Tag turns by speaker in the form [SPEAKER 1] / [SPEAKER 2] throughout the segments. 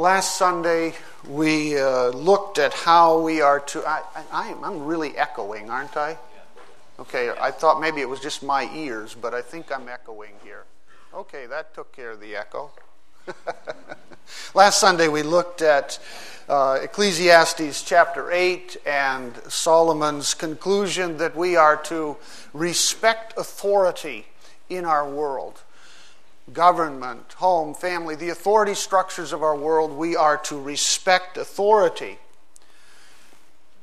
[SPEAKER 1] Last Sunday, we uh, looked at how we are to. I, I, I'm really echoing, aren't I? Okay, I thought maybe it was just my ears, but I think I'm echoing here. Okay, that took care of the echo. Last Sunday, we looked at uh, Ecclesiastes chapter 8 and Solomon's conclusion that we are to respect authority in our world government, home, family, the authority structures of our world, we are to respect authority.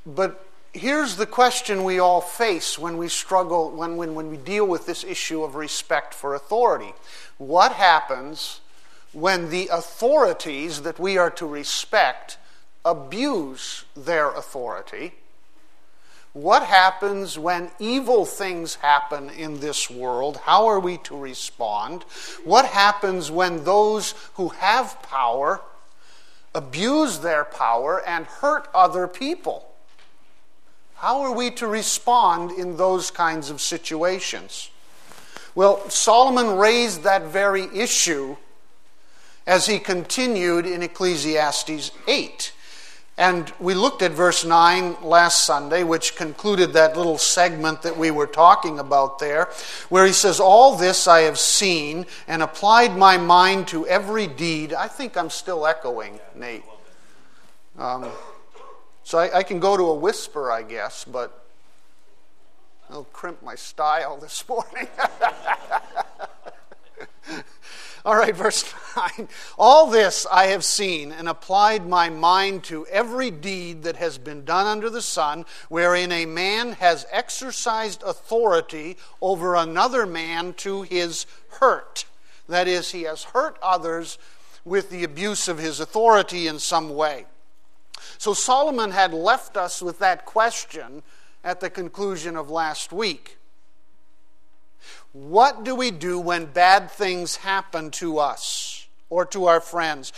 [SPEAKER 1] But here's the question we all face when we struggle, when, when, when we deal with this issue of respect for authority. What happens when the authorities that we are to respect abuse their authority? What happens when evil things happen in this world? How are we to respond? What happens when those who have power abuse their power and hurt other people? How are we to respond in those kinds of situations? Well, Solomon raised that very issue as he continued in Ecclesiastes 8. And we looked at verse 9 last Sunday, which concluded that little segment that we were talking about there, where he says, All this I have seen and applied my mind to every deed. I think I'm still echoing, Nate. Um, so I, I can go to a whisper, I guess, but I'll crimp my style this morning. All right, verse 9. All this I have seen and applied my mind to every deed that has been done under the sun, wherein a man has exercised authority over another man to his hurt. That is, he has hurt others with the abuse of his authority in some way. So Solomon had left us with that question at the conclusion of last week. What do we do when bad things happen to us or to our friends?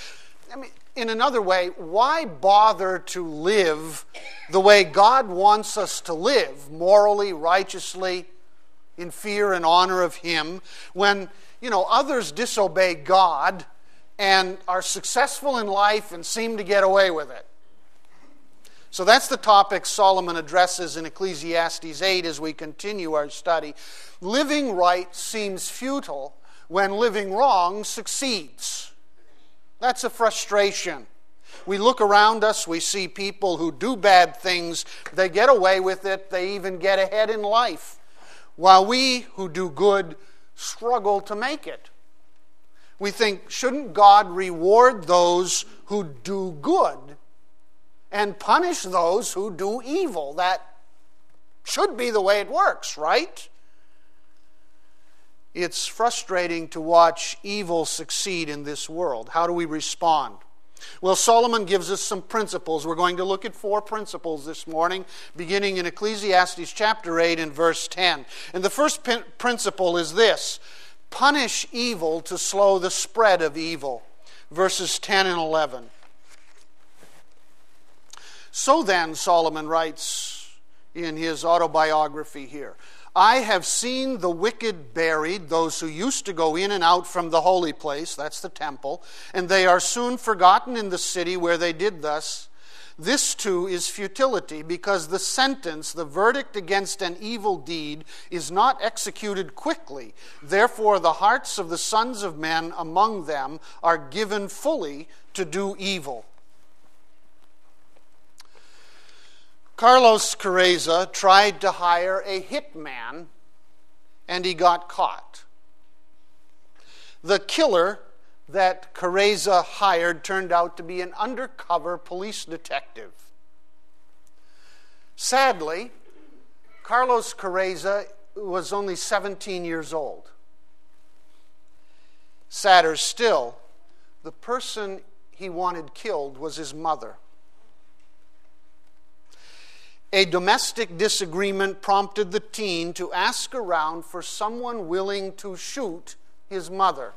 [SPEAKER 1] I mean, in another way, why bother to live the way God wants us to live, morally, righteously, in fear and honor of Him, when, you know, others disobey God and are successful in life and seem to get away with it? So that's the topic Solomon addresses in Ecclesiastes 8 as we continue our study. Living right seems futile when living wrong succeeds. That's a frustration. We look around us, we see people who do bad things, they get away with it, they even get ahead in life, while we who do good struggle to make it. We think, shouldn't God reward those who do good and punish those who do evil. That should be the way it works, right? It's frustrating to watch evil succeed in this world. How do we respond? Well, Solomon gives us some principles. We're going to look at four principles this morning, beginning in Ecclesiastes chapter 8 and verse 10. And the first principle is this punish evil to slow the spread of evil. Verses 10 and 11. So then, Solomon writes in his autobiography here I have seen the wicked buried, those who used to go in and out from the holy place, that's the temple, and they are soon forgotten in the city where they did thus. This too is futility, because the sentence, the verdict against an evil deed, is not executed quickly. Therefore, the hearts of the sons of men among them are given fully to do evil. Carlos Carreza tried to hire a hitman and he got caught. The killer that Carreza hired turned out to be an undercover police detective. Sadly, Carlos Carreza was only 17 years old. Sadder still, the person he wanted killed was his mother. A domestic disagreement prompted the teen to ask around for someone willing to shoot his mother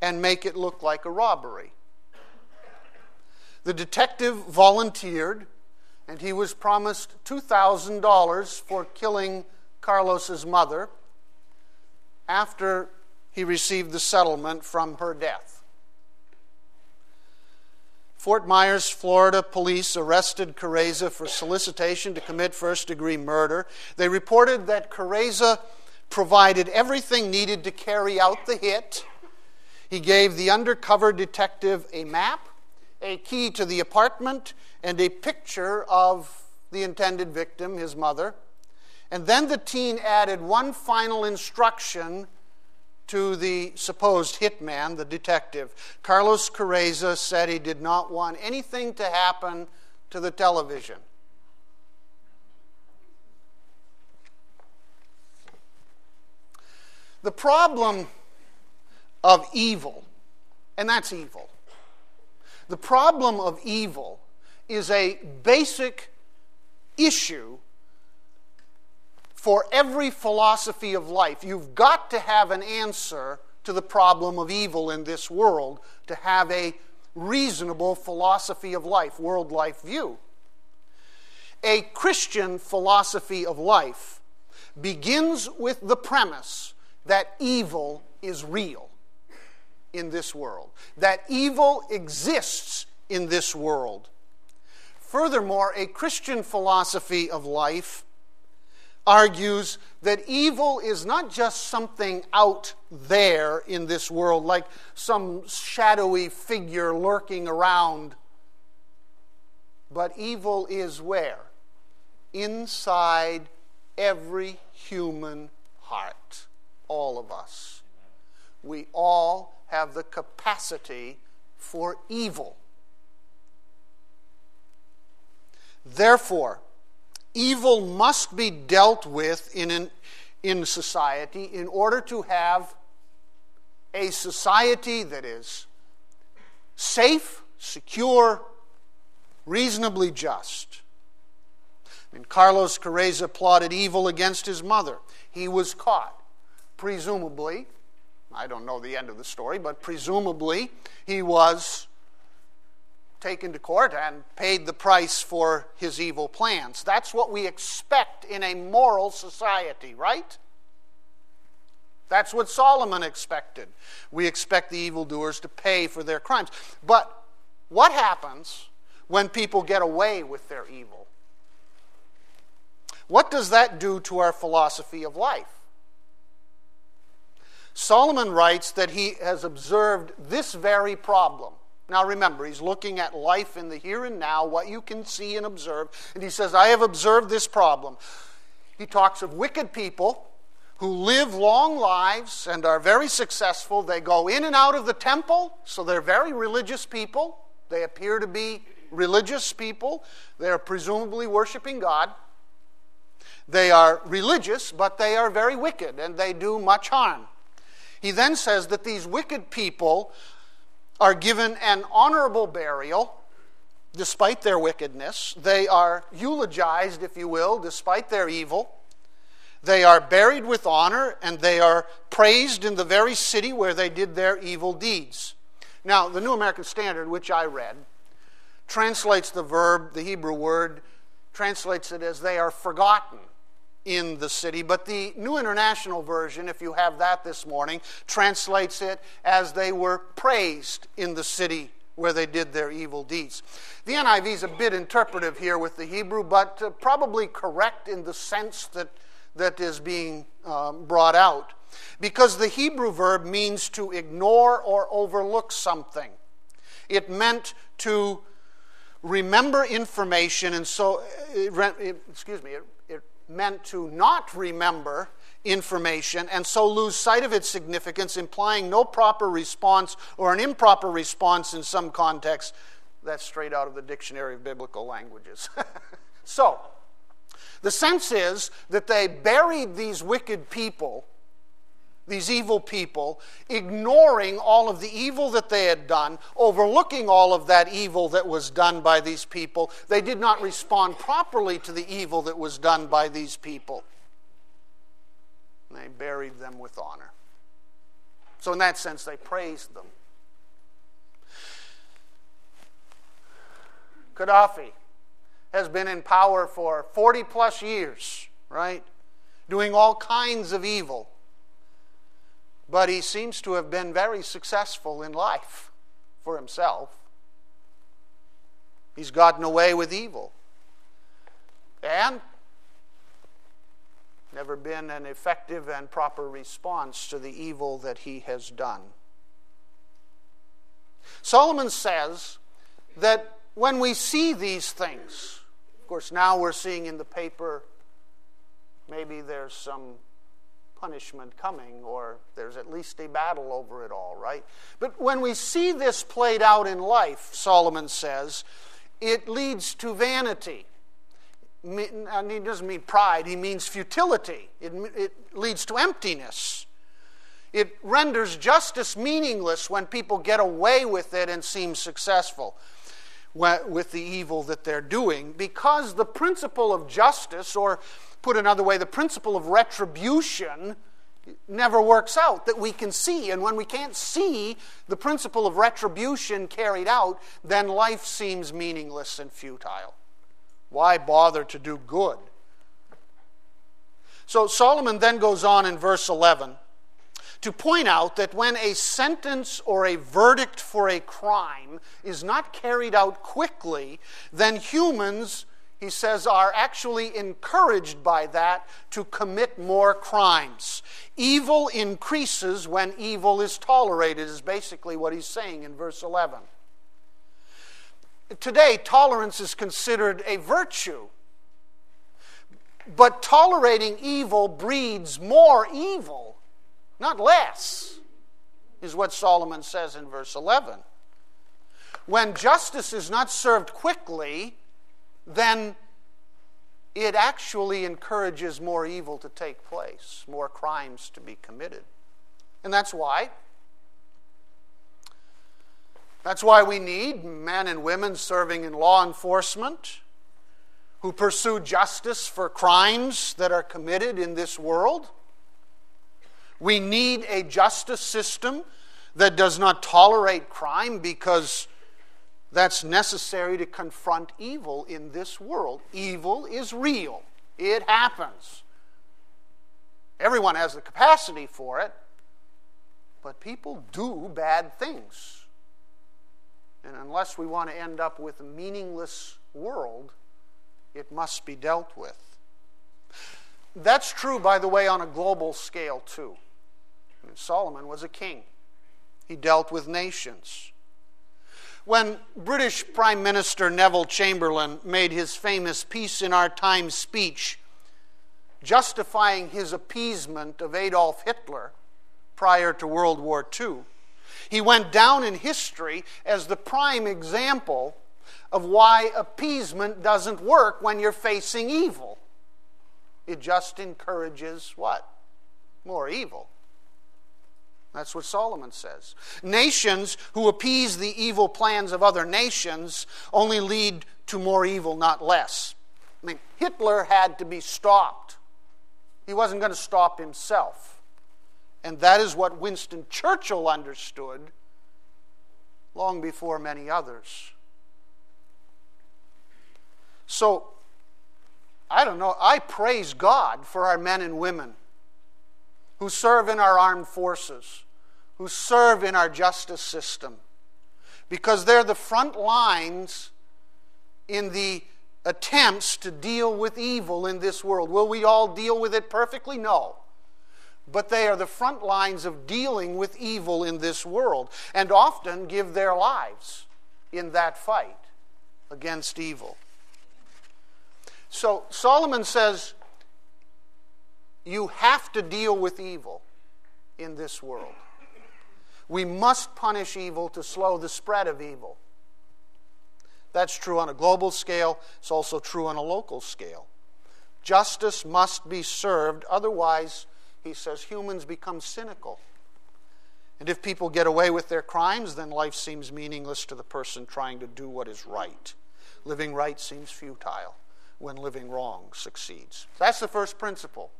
[SPEAKER 1] and make it look like a robbery. The detective volunteered, and he was promised $2,000 for killing Carlos's mother after he received the settlement from her death. Fort Myers, Florida police arrested Carreza for solicitation to commit first degree murder. They reported that Carreza provided everything needed to carry out the hit. He gave the undercover detective a map, a key to the apartment, and a picture of the intended victim, his mother. And then the teen added one final instruction to the supposed hitman, the detective. Carlos Carreza said he did not want anything to happen to the television. The problem of evil, and that's evil, the problem of evil is a basic issue for every philosophy of life. You've got to have an answer to the problem of evil in this world to have a reasonable philosophy of life, world life view. A Christian philosophy of life begins with the premise that evil is real in this world, that evil exists in this world. Furthermore, a Christian philosophy of life argues that evil is not just something out there in this world, like some shadowy figure lurking around, but evil is where? Inside every human heart. All of us. We all have the capacity for evil. Therefore, evil must be dealt with in, an, in society in order to have a society that is safe, secure, reasonably just. Mean, Carlos Carreza plotted evil against his mother. He was caught. Presumably, I don't know the end of the story, but presumably he was taken to court and paid the price for his evil plans. That's what we expect in a moral society, right? That's what Solomon expected. We expect the evildoers to pay for their crimes. But what happens when people get away with their evil? What does that do to our philosophy of life? Solomon writes that he has observed this very problem now remember, he's looking at life in the here and now, what you can see and observe. And he says, I have observed this problem. He talks of wicked people who live long lives and are very successful. They go in and out of the temple, so they're very religious people. They appear to be religious people. They are presumably worshiping God. They are religious, but they are very wicked and they do much harm. He then says that these wicked people are given an honorable burial despite their wickedness. They are eulogized, if you will, despite their evil. They are buried with honor and they are praised in the very city where they did their evil deeds. Now, the New American Standard, which I read, translates the verb, the Hebrew word, translates it as they are forgotten in the city. But the New International Version, if you have that this morning, translates it as they were praised in the city where they did their evil deeds. The NIV is a bit interpretive here with the Hebrew, but uh, probably correct in the sense that, that is being um, brought out. Because the Hebrew verb means to ignore or overlook something. It meant to remember information, and so, uh, excuse me, meant to not remember information and so lose sight of its significance, implying no proper response or an improper response in some context. That's straight out of the Dictionary of Biblical Languages. so, the sense is that they buried these wicked people these evil people, ignoring all of the evil that they had done, overlooking all of that evil that was done by these people. They did not respond properly to the evil that was done by these people. they buried them with honor. So, in that sense, they praised them. Gaddafi has been in power for 40 plus years, right? Doing all kinds of evil but he seems to have been very successful in life for himself. He's gotten away with evil. And never been an effective and proper response to the evil that he has done. Solomon says that when we see these things, of course, now we're seeing in the paper maybe there's some punishment coming, or there's at least a battle over it all, right? But when we see this played out in life, Solomon says, it leads to vanity. And he doesn't mean pride, he means futility. It, it leads to emptiness. It renders justice meaningless when people get away with it and seem successful with the evil that they're doing because the principle of justice, or put another way, the principle of retribution, never works out that we can see. And when we can't see the principle of retribution carried out, then life seems meaningless and futile. Why bother to do good? So Solomon then goes on in verse 11 to point out that when a sentence or a verdict for a crime is not carried out quickly, then humans, he says, are actually encouraged by that to commit more crimes. Evil increases when evil is tolerated, is basically what he's saying in verse 11. Today, tolerance is considered a virtue. But tolerating evil breeds more evil not less, is what Solomon says in verse 11. When justice is not served quickly, then it actually encourages more evil to take place, more crimes to be committed. And that's why. That's why we need men and women serving in law enforcement who pursue justice for crimes that are committed in this world. We need a justice system that does not tolerate crime because that's necessary to confront evil in this world. Evil is real, it happens. Everyone has the capacity for it, but people do bad things. And unless we want to end up with a meaningless world, it must be dealt with. That's true, by the way, on a global scale, too. I mean, Solomon was a king, he dealt with nations. When British Prime Minister Neville Chamberlain made his famous Peace in Our Time speech, justifying his appeasement of Adolf Hitler prior to World War II, he went down in history as the prime example of why appeasement doesn't work when you're facing evil. It just encourages what? More evil. That's what Solomon says. Nations who appease the evil plans of other nations only lead to more evil, not less. I mean, Hitler had to be stopped. He wasn't going to stop himself. And that is what Winston Churchill understood long before many others. So, I don't know, I praise God for our men and women who serve in our armed forces, who serve in our justice system, because they're the front lines in the attempts to deal with evil in this world. Will we all deal with it perfectly? No. But they are the front lines of dealing with evil in this world and often give their lives in that fight against evil. So Solomon says you have to deal with evil in this world. We must punish evil to slow the spread of evil. That's true on a global scale, it's also true on a local scale. Justice must be served, otherwise, he says, humans become cynical. And if people get away with their crimes, then life seems meaningless to the person trying to do what is right. Living right seems futile when living wrong succeeds. That's the first principle.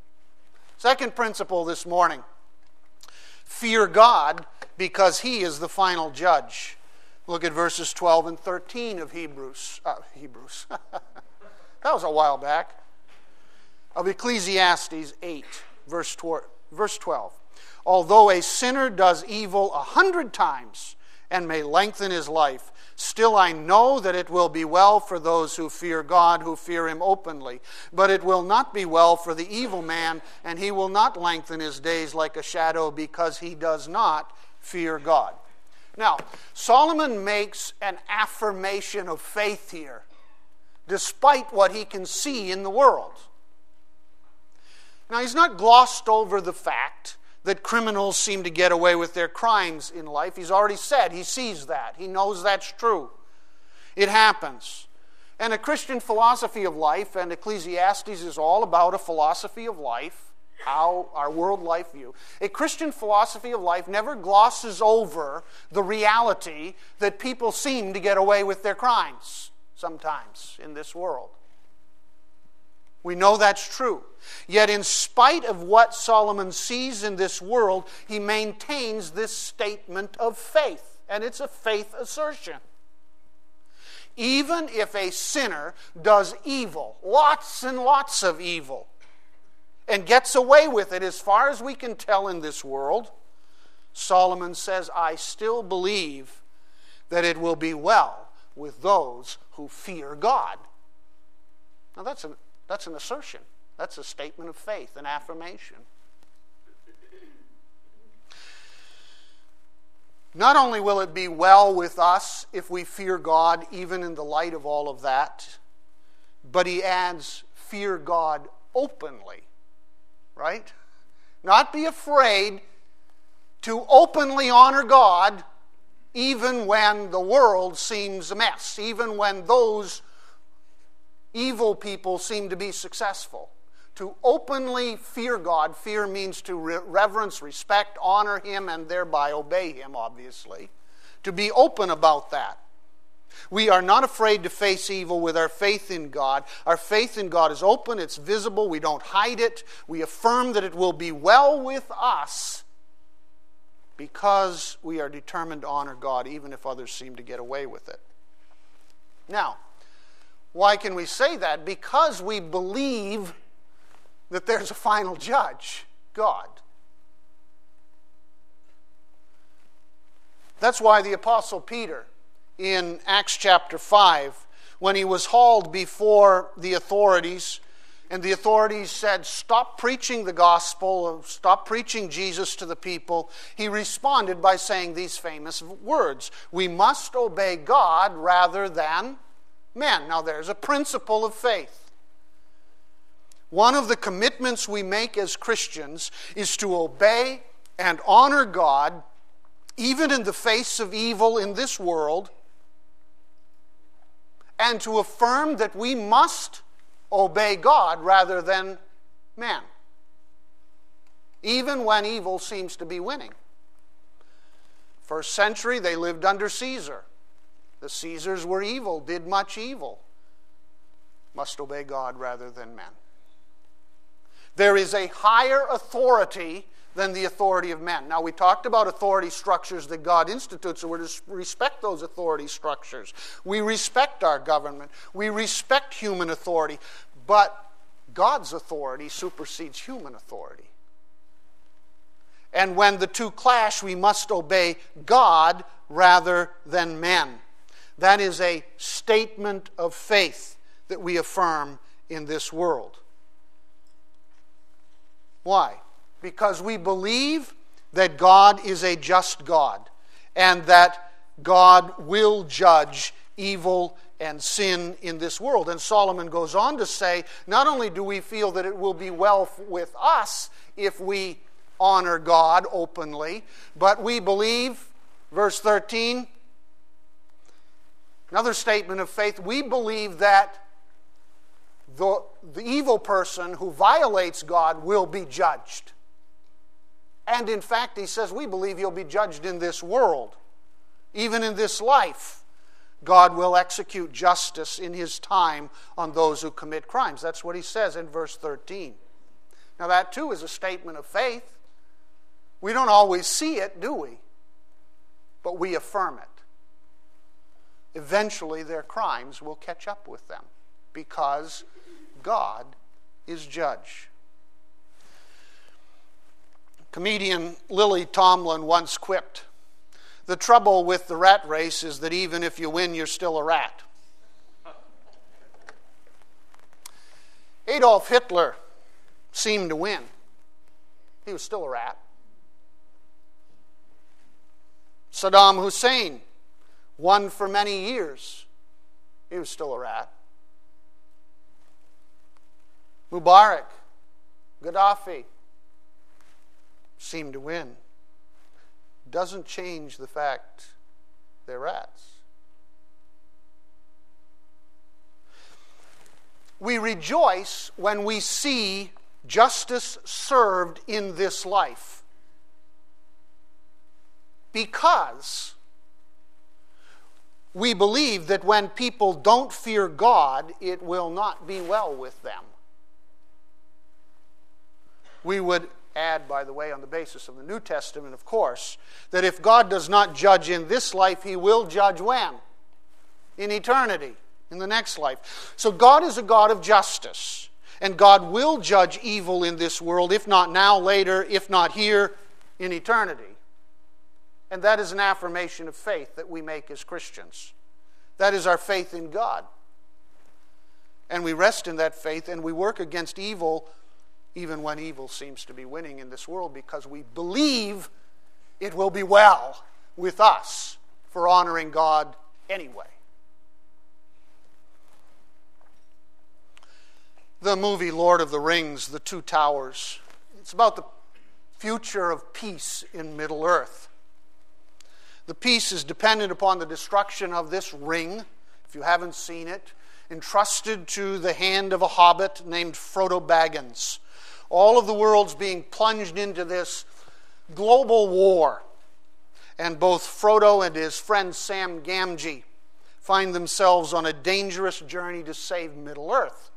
[SPEAKER 1] Second principle this morning fear God because He is the final judge. Look at verses 12 and 13 of Hebrews. Uh, Hebrews. that was a while back. Of Ecclesiastes 8, verse 12. Although a sinner does evil a hundred times and may lengthen his life, Still, I know that it will be well for those who fear God, who fear Him openly. But it will not be well for the evil man, and he will not lengthen his days like a shadow because he does not fear God. Now, Solomon makes an affirmation of faith here, despite what he can see in the world. Now, he's not glossed over the fact that criminals seem to get away with their crimes in life. He's already said he sees that, he knows that's true. It happens. And a Christian philosophy of life, and Ecclesiastes is all about a philosophy of life, how our world life view. A Christian philosophy of life never glosses over the reality that people seem to get away with their crimes sometimes in this world. We know that's true. Yet, in spite of what Solomon sees in this world, he maintains this statement of faith, and it's a faith assertion. Even if a sinner does evil, lots and lots of evil, and gets away with it as far as we can tell in this world, Solomon says, I still believe that it will be well with those who fear God. Now, that's an that's an assertion. That's a statement of faith, an affirmation. Not only will it be well with us if we fear God, even in the light of all of that, but he adds, fear God openly, right? Not be afraid to openly honor God even when the world seems a mess, even when those evil people seem to be successful. To openly fear God, fear means to reverence, respect, honor Him, and thereby obey Him, obviously. To be open about that. We are not afraid to face evil with our faith in God. Our faith in God is open, it's visible, we don't hide it. We affirm that it will be well with us because we are determined to honor God, even if others seem to get away with it. Now, why can we say that? Because we believe that there's a final judge, God. That's why the Apostle Peter, in Acts chapter 5, when he was hauled before the authorities, and the authorities said, Stop preaching the gospel, stop preaching Jesus to the people. He responded by saying these famous words We must obey God rather than men. Now, there's a principle of faith. One of the commitments we make as Christians is to obey and honor God even in the face of evil in this world, and to affirm that we must obey God rather than man, even when evil seems to be winning. First century, they lived under Caesar. The Caesars were evil, did much evil, must obey God rather than men. There is a higher authority than the authority of men. Now, we talked about authority structures that God institutes, and we're to respect those authority structures. We respect our government, we respect human authority, but God's authority supersedes human authority. And when the two clash, we must obey God rather than men. That is a statement of faith that we affirm in this world. Why? Because we believe that God is a just God and that God will judge evil and sin in this world. And Solomon goes on to say not only do we feel that it will be well with us if we honor God openly, but we believe, verse 13, Another statement of faith we believe that the, the evil person who violates God will be judged. And in fact, he says we believe he'll be judged in this world. Even in this life, God will execute justice in his time on those who commit crimes. That's what he says in verse 13. Now, that too is a statement of faith. We don't always see it, do we? But we affirm it eventually their crimes will catch up with them because God is judge. Comedian Lily Tomlin once quipped The trouble with the rat race is that even if you win, you're still a rat. Adolf Hitler seemed to win. He was still a rat. Saddam Hussein won for many years. He was still a rat. Mubarak, Gaddafi seemed to win. Doesn't change the fact they're rats. We rejoice when we see justice served in this life because we believe that when people don't fear God, it will not be well with them. We would add, by the way, on the basis of the New Testament, of course, that if God does not judge in this life, he will judge when? In eternity, in the next life. So God is a God of justice. And God will judge evil in this world, if not now, later, if not here, in eternity. And that is an affirmation of faith that we make as Christians. That is our faith in God. And we rest in that faith and we work against evil even when evil seems to be winning in this world because we believe it will be well with us for honoring God anyway. The movie Lord of the Rings, The Two Towers, it's about the future of peace in Middle Earth. The peace is dependent upon the destruction of this ring, if you haven't seen it, entrusted to the hand of a hobbit named Frodo Baggins. All of the world's being plunged into this global war. And both Frodo and his friend Sam Gamgee find themselves on a dangerous journey to save Middle Earth.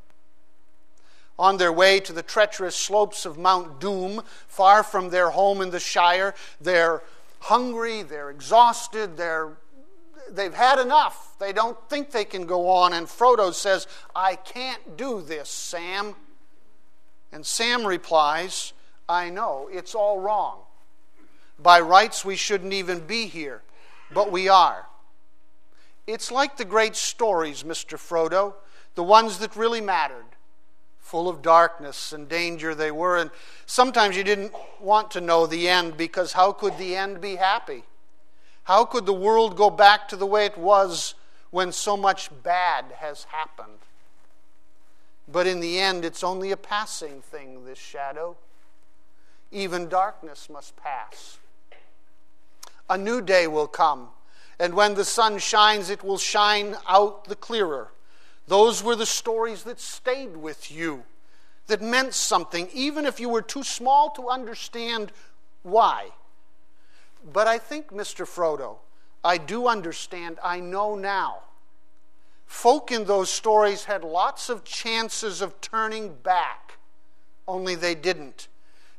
[SPEAKER 1] On their way to the treacherous slopes of Mount Doom, far from their home in the Shire, they're hungry, they're exhausted, they're, they've had enough. They don't think they can go on. And Frodo says, I can't do this, Sam. And Sam replies, I know, it's all wrong. By rights, we shouldn't even be here, but we are. It's like the great stories, Mr. Frodo, the ones that really mattered full of darkness and danger they were. And sometimes you didn't want to know the end because how could the end be happy? How could the world go back to the way it was when so much bad has happened? But in the end, it's only a passing thing, this shadow. Even darkness must pass. A new day will come, and when the sun shines, it will shine out the clearer. Those were the stories that stayed with you, that meant something, even if you were too small to understand why. But I think, Mr. Frodo, I do understand. I know now. Folk in those stories had lots of chances of turning back, only they didn't,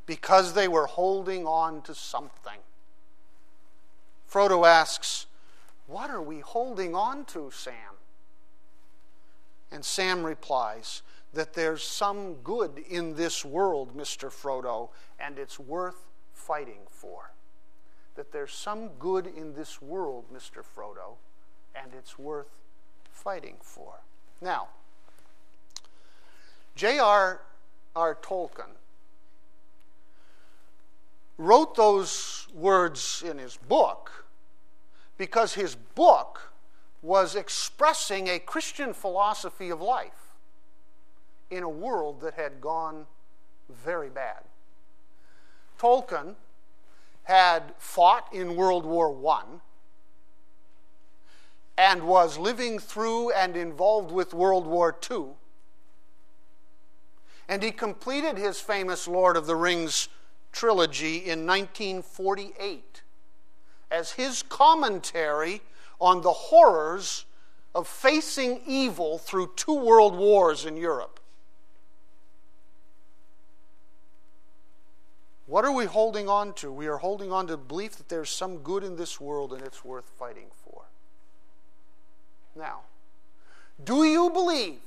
[SPEAKER 1] because they were holding on to something. Frodo asks, What are we holding on to, Sam? And Sam replies that there's some good in this world, Mr. Frodo, and it's worth fighting for. That there's some good in this world, Mr. Frodo, and it's worth fighting for. Now, J.R.R. Tolkien wrote those words in his book because his book was expressing a Christian philosophy of life in a world that had gone very bad. Tolkien had fought in World War I and was living through and involved with World War II. And he completed his famous Lord of the Rings trilogy in 1948 as his commentary on the horrors of facing evil through two world wars in Europe. What are we holding on to? We are holding on to the belief that there's some good in this world and it's worth fighting for. Now, do you believe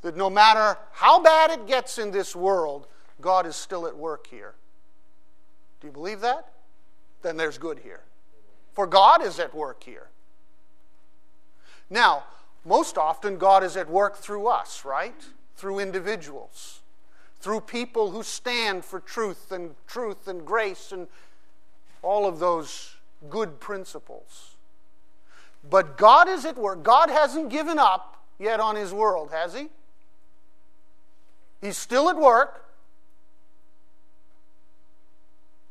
[SPEAKER 1] that no matter how bad it gets in this world, God is still at work here? Do you believe that? Then there's good here For God is at work here. Now, most often, God is at work through us, right? Through individuals, through people who stand for truth and truth and grace and all of those good principles. But God is at work. God hasn't given up yet on His world, has He? He's still at work.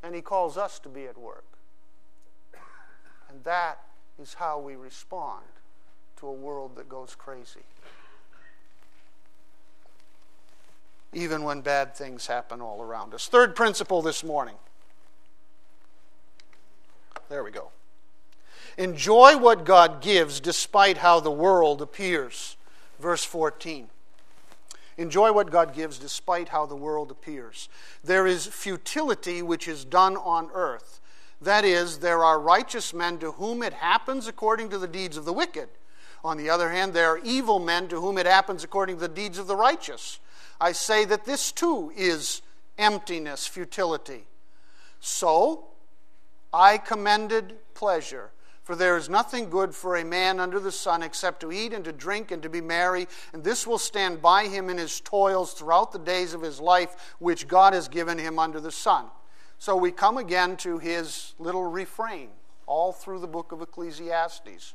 [SPEAKER 1] And He calls us to be at work. And that is how we respond to a world that goes crazy. Even when bad things happen all around us. Third principle this morning. There we go. Enjoy what God gives despite how the world appears. Verse 14. Enjoy what God gives despite how the world appears. There is futility which is done on earth. That is, there are righteous men to whom it happens according to the deeds of the wicked. On the other hand, there are evil men to whom it happens according to the deeds of the righteous. I say that this too is emptiness, futility. So, I commended pleasure. For there is nothing good for a man under the sun except to eat and to drink and to be merry, and this will stand by him in his toils throughout the days of his life, which God has given him under the sun. So we come again to his little refrain all through the book of Ecclesiastes.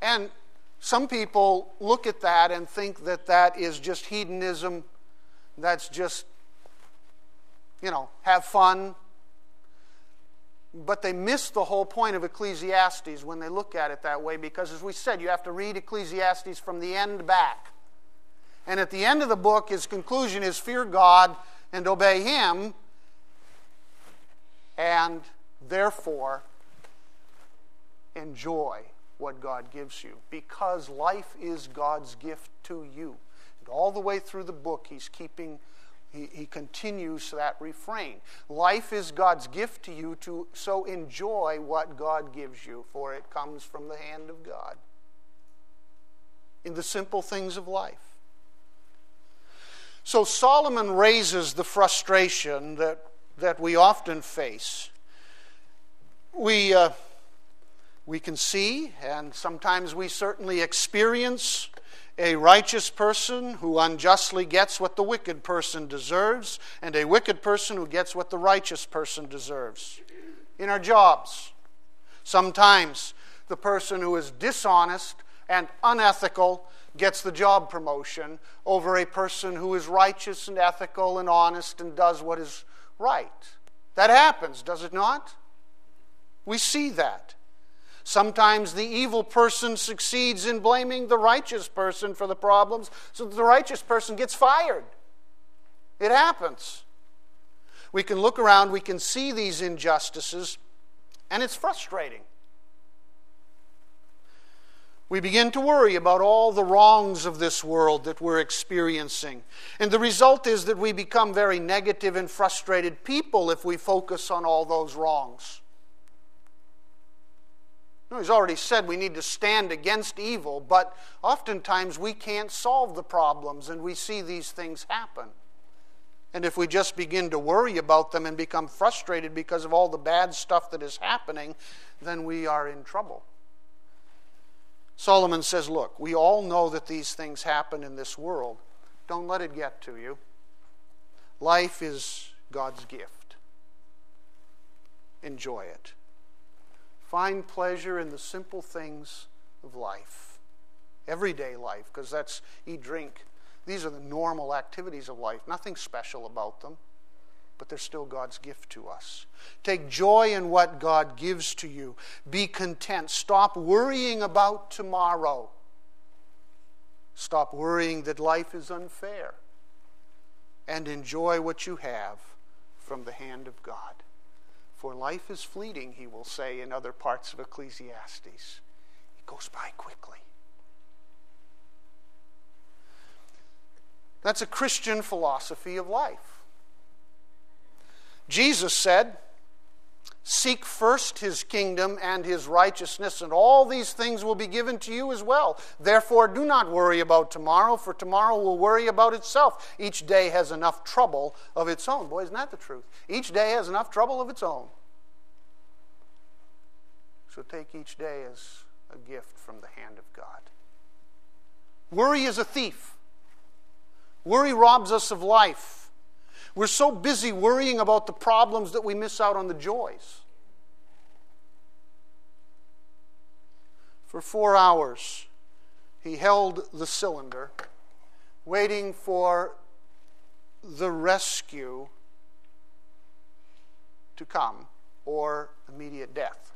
[SPEAKER 1] And some people look at that and think that that is just hedonism, that's just, you know, have fun. But they miss the whole point of Ecclesiastes when they look at it that way because, as we said, you have to read Ecclesiastes from the end back. And at the end of the book, his conclusion is fear God and obey Him, and therefore enjoy what God gives you because life is God's gift to you. And all the way through the book, he's keeping, he, he continues that refrain. Life is God's gift to you, to so enjoy what God gives you, for it comes from the hand of God. In the simple things of life. So Solomon raises the frustration that, that we often face. We. Uh, we can see, and sometimes we certainly experience, a righteous person who unjustly gets what the wicked person deserves, and a wicked person who gets what the righteous person deserves. In our jobs, sometimes the person who is dishonest and unethical gets the job promotion over a person who is righteous and ethical and honest and does what is right. That happens, does it not? We see that. Sometimes the evil person succeeds in blaming the righteous person for the problems, so that the righteous person gets fired. It happens. We can look around, we can see these injustices, and it's frustrating. We begin to worry about all the wrongs of this world that we're experiencing. And the result is that we become very negative and frustrated people if we focus on all those wrongs. He's already said we need to stand against evil, but oftentimes we can't solve the problems and we see these things happen. And if we just begin to worry about them and become frustrated because of all the bad stuff that is happening, then we are in trouble. Solomon says, Look, we all know that these things happen in this world. Don't let it get to you. Life is God's gift. Enjoy it. Find pleasure in the simple things of life, everyday life, because that's eat, drink. These are the normal activities of life, nothing special about them, but they're still God's gift to us. Take joy in what God gives to you. Be content. Stop worrying about tomorrow. Stop worrying that life is unfair. And enjoy what you have from the hand of God. For life is fleeting, he will say in other parts of Ecclesiastes. It goes by quickly. That's a Christian philosophy of life. Jesus said, Seek first his kingdom and his righteousness, and all these things will be given to you as well. Therefore, do not worry about tomorrow, for tomorrow will worry about itself. Each day has enough trouble of its own. Boy, isn't that the truth? Each day has enough trouble of its own. So take each day as a gift from the hand of God. Worry is a thief. Worry robs us of life. We're so busy worrying about the problems that we miss out on the joys. For four hours, he held the cylinder, waiting for the rescue to come or immediate death.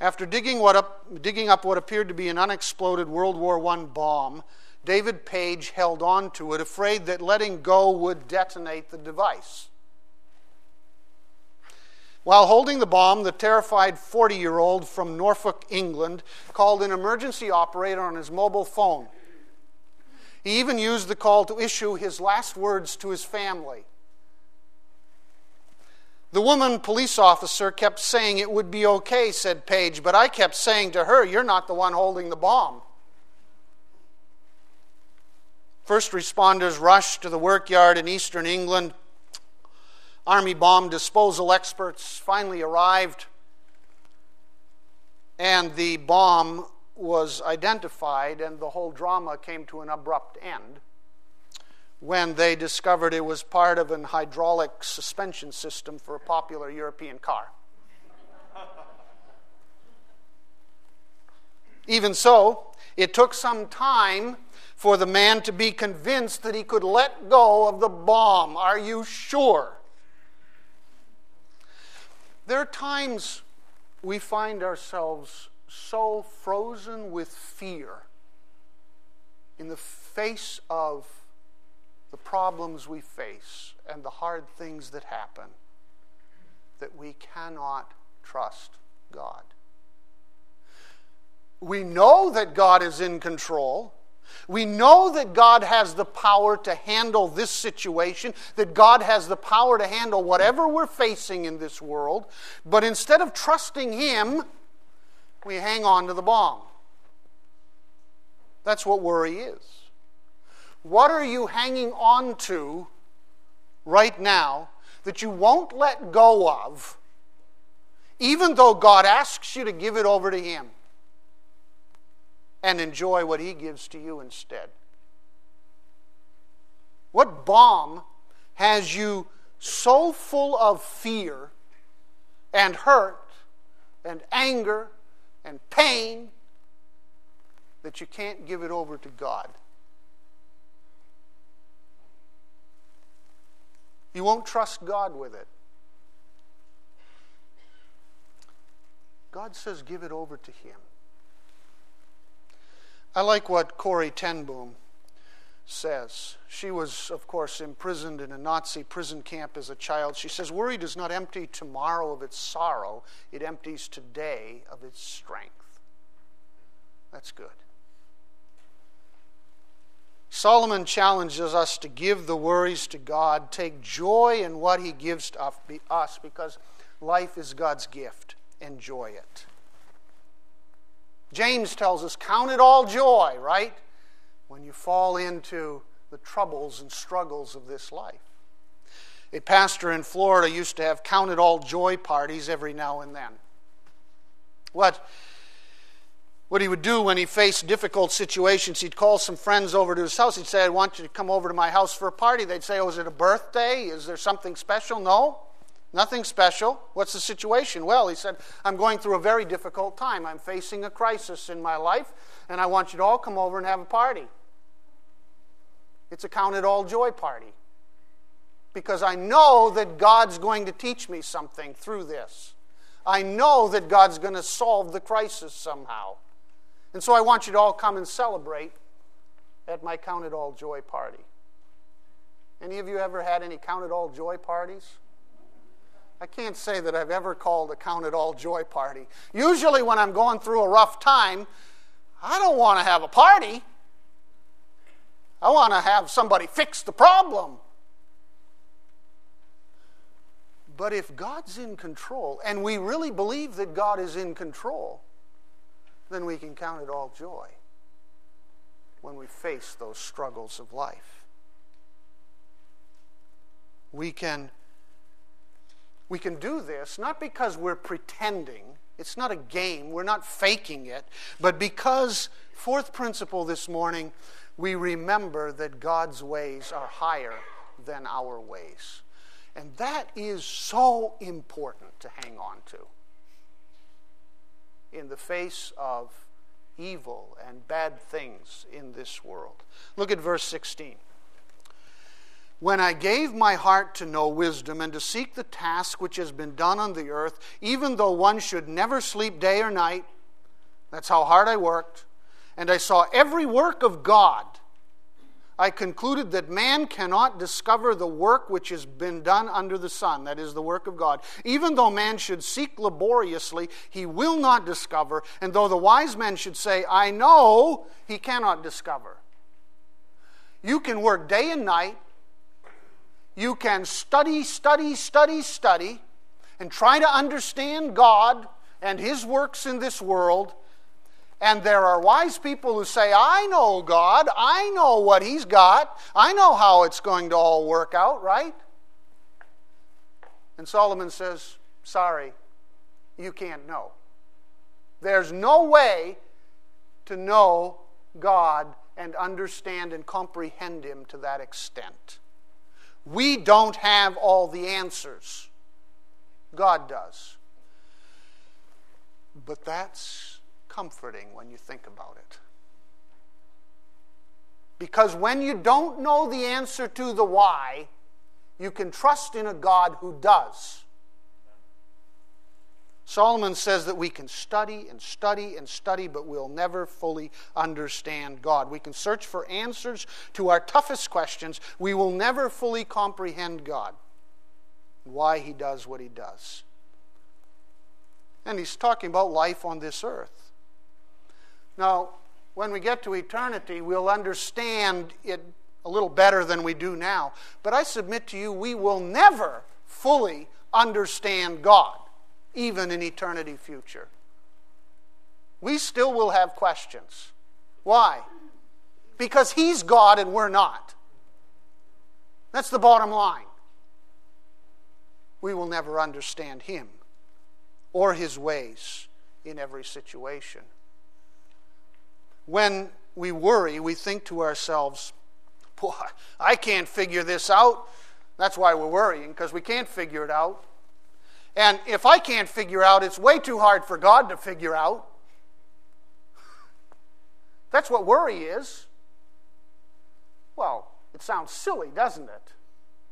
[SPEAKER 1] After digging, what up, digging up what appeared to be an unexploded World War I bomb, David Page held on to it, afraid that letting go would detonate the device. While holding the bomb, the terrified 40 year old from Norfolk, England, called an emergency operator on his mobile phone. He even used the call to issue his last words to his family. The woman police officer kept saying it would be okay, said Page, but I kept saying to her, You're not the one holding the bomb. First responders rushed to the workyard in eastern England Army bomb disposal experts finally arrived, and the bomb was identified, and the whole drama came to an abrupt end when they discovered it was part of an hydraulic suspension system for a popular European car. Even so, it took some time for the man to be convinced that he could let go of the bomb. Are you sure? There are times we find ourselves so frozen with fear in the face of the problems we face and the hard things that happen that we cannot trust God. We know that God is in control. We know that God has the power to handle this situation, that God has the power to handle whatever we're facing in this world, but instead of trusting Him, we hang on to the bomb. That's what worry is. What are you hanging on to right now that you won't let go of, even though God asks you to give it over to Him? And enjoy what He gives to you instead? What bomb has you so full of fear and hurt and anger and pain that you can't give it over to God? You won't trust God with it. God says, give it over to Him. I like what Corrie ten Boom says. She was, of course, imprisoned in a Nazi prison camp as a child. She says, Worry does not empty tomorrow of its sorrow, it empties today of its strength. That's good. Solomon challenges us to give the worries to God, take joy in what He gives to us because life is God's gift. Enjoy it. James tells us, count it all joy, right? When you fall into the troubles and struggles of this life. A pastor in Florida used to have count it all joy parties every now and then. What, what he would do when he faced difficult situations, he'd call some friends over to his house. He'd say, I want you to come over to my house for a party. They'd say, Oh, is it a birthday? Is there something special? No. Nothing special. What's the situation? Well, he said, I'm going through a very difficult time. I'm facing a crisis in my life, and I want you to all come over and have a party. It's a count it all joy party. Because I know that God's going to teach me something through this. I know that God's going to solve the crisis somehow. And so I want you to all come and celebrate at my count it all joy party. Any of you ever had any count it all joy parties? I can't say that I've ever called a count it all joy party. Usually, when I'm going through a rough time, I don't want to have a party. I want to have somebody fix the problem. But if God's in control, and we really believe that God is in control, then we can count it all joy when we face those struggles of life. We can We can do this not because we're pretending, it's not a game, we're not faking it, but because, fourth principle this morning, we remember that God's ways are higher than our ways. And that is so important to hang on to in the face of evil and bad things in this world. Look at verse 16. When I gave my heart to know wisdom and to seek the task which has been done on the earth, even though one should never sleep day or night, that's how hard I worked, and I saw every work of God I concluded that man cannot discover the work which has been done under the sun, that is, the work of God. Even though man should seek laboriously, he will not discover, and though the wise men should say, I know, he cannot discover. You can work day and night, you can study, study, study, study, and try to understand God and his works in this world and there are wise people who say, I know God, I know what He's got, I know how it's going to all work out, right? And Solomon says, Sorry, you can't know. There's no way to know God and understand and comprehend Him to that extent. We don't have all the answers, God does. But that's comforting when you think about it. Because when you don't know the answer to the why, you can trust in a God who does. Solomon says that we can study and study and study, but we'll never fully understand God. We can search for answers to our toughest questions. We will never fully comprehend God, why He does what He does. And he's talking about life on this earth. Now, when we get to eternity, we'll understand it a little better than we do now. But I submit to you, we will never fully understand God, even in eternity future. We still will have questions. Why? Because He's God and we're not. That's the bottom line. We will never understand Him or His ways in every situation. When we worry, we think to ourselves, Boy, I can't figure this out. That's why we're worrying, because we can't figure it out. And if I can't figure out, it's way too hard for God to figure out. That's what worry is. Well, it sounds silly, doesn't it?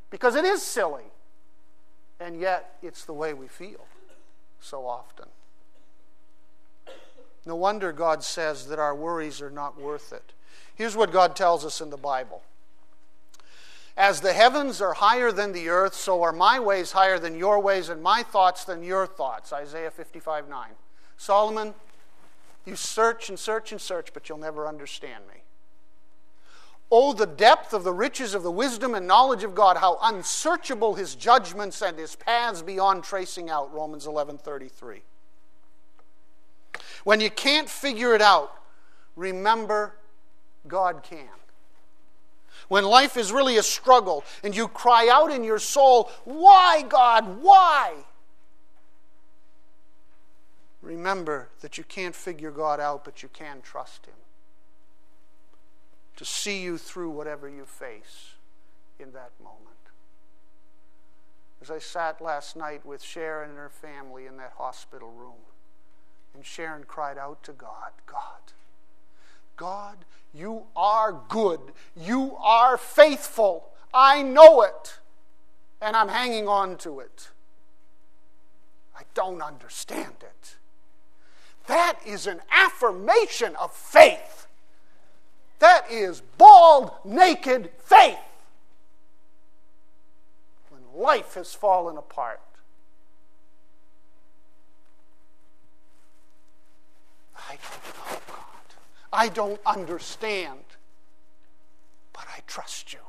[SPEAKER 1] Because it is silly. And yet, it's the way we feel so often. No wonder God says that our worries are not worth it. Here's what God tells us in the Bible As the heavens are higher than the earth, so are my ways higher than your ways, and my thoughts than your thoughts. Isaiah 55 9. Solomon, you search and search and search, but you'll never understand me. Oh, the depth of the riches of the wisdom and knowledge of God, how unsearchable his judgments and his paths beyond tracing out. Romans 11 33. When you can't figure it out, remember God can. When life is really a struggle and you cry out in your soul, Why, God, why? Remember that you can't figure God out, but you can trust Him to see you through whatever you face in that moment. As I sat last night with Sharon and her family in that hospital room, and Sharon cried out to God God, God, you are good. You are faithful. I know it. And I'm hanging on to it. I don't understand it. That is an affirmation of faith. That is bald, naked faith. When life has fallen apart, I don't know. I don't understand, but I trust you.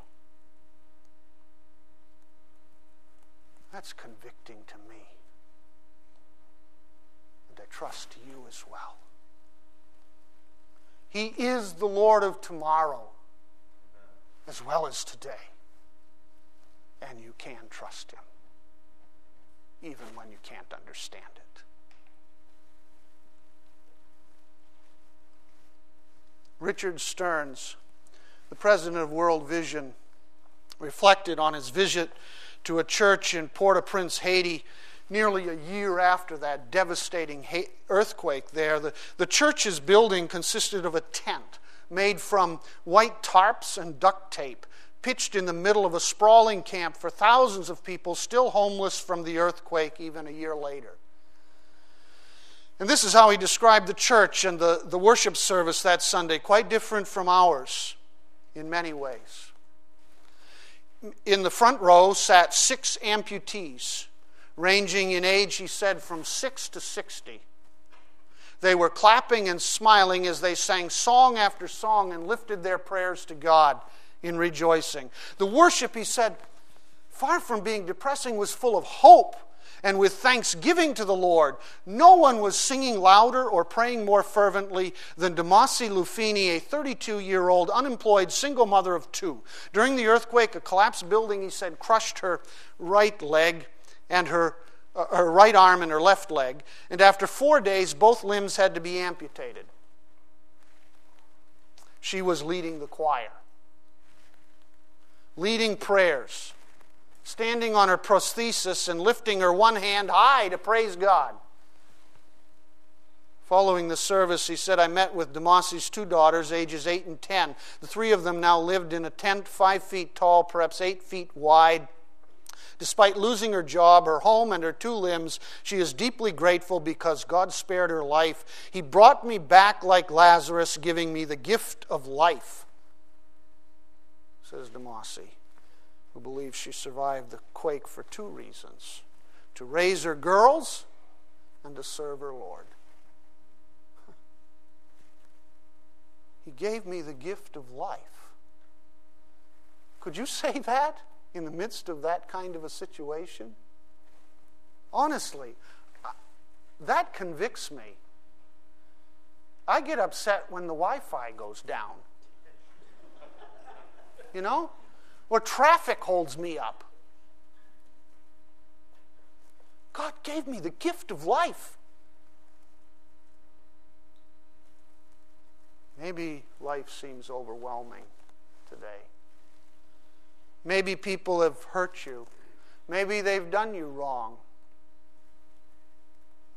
[SPEAKER 1] That's convicting to me. And I trust you as well. He is the Lord of tomorrow as well as today. And you can trust Him. even when you can't understand it. Richard Stearns, the president of World Vision, reflected on his visit to a church in Port au Prince, Haiti, nearly a year after that devastating earthquake there. The, the church's building consisted of a tent made from white tarps and duct tape, pitched in the middle of a sprawling camp for thousands of people still homeless from the earthquake even a year later. And this is how he described the church and the, the worship service that Sunday, quite different from ours in many ways. In the front row sat six amputees, ranging in age, he said, from six to 60. They were clapping and smiling as they sang song after song and lifted their prayers to God in rejoicing. The worship, he said, far from being depressing, was full of hope and with thanksgiving to the Lord. No one was singing louder or praying more fervently than Demasi Lufini, a 32 year old unemployed single mother of two. During the earthquake, a collapsed building, he said, crushed her right leg and her, uh, her right arm and her left leg. And after four days, both limbs had to be amputated. She was leading the choir, leading prayers standing on her prosthesis and lifting her one hand high to praise God. Following the service, he said, I met with Demasi's two daughters, ages 8 and 10. The three of them now lived in a tent five feet tall, perhaps eight feet wide. Despite losing her job, her home, and her two limbs, she is deeply grateful because God spared her life. He brought me back like Lazarus, giving me the gift of life, says Demasi who believes she survived the quake for two reasons to raise her girls and to serve her Lord. He gave me the gift of life. Could you say that in the midst of that kind of a situation? Honestly, that convicts me. I get upset when the Wi Fi goes down. You know? Or traffic holds me up. God gave me the gift of life. Maybe life seems overwhelming today. Maybe people have hurt you. Maybe they've done you wrong.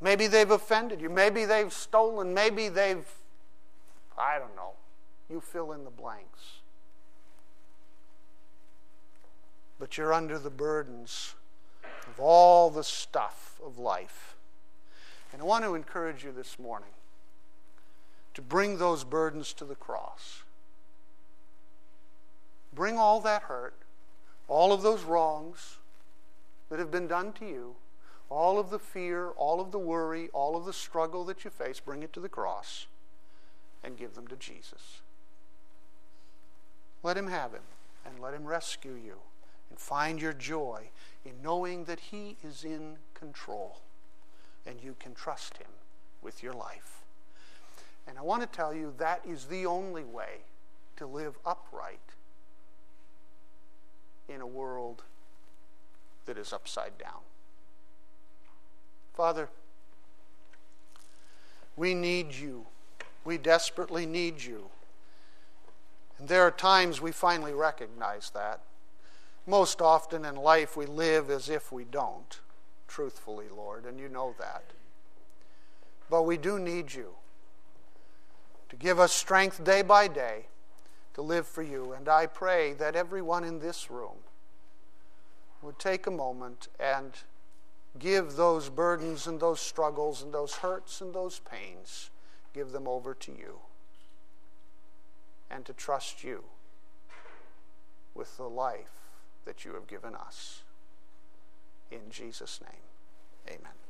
[SPEAKER 1] Maybe they've offended you. Maybe they've stolen. Maybe they've, I don't know. You fill in the blanks but you're under the burdens of all the stuff of life. And I want to encourage you this morning to bring those burdens to the cross. Bring all that hurt, all of those wrongs that have been done to you, all of the fear, all of the worry, all of the struggle that you face, bring it to the cross and give them to Jesus. Let Him have Him and let Him rescue you and find your joy in knowing that He is in control and you can trust Him with your life. And I want to tell you that is the only way to live upright in a world that is upside down. Father, we need you. We desperately need you. And there are times we finally recognize that. Most often in life, we live as if we don't, truthfully, Lord, and you know that. But we do need you to give us strength day by day to live for you. And I pray that everyone in this room would take a moment and give those burdens and those struggles and those hurts and those pains, give them over to you and to trust you with the life that you have given us. In Jesus' name, amen.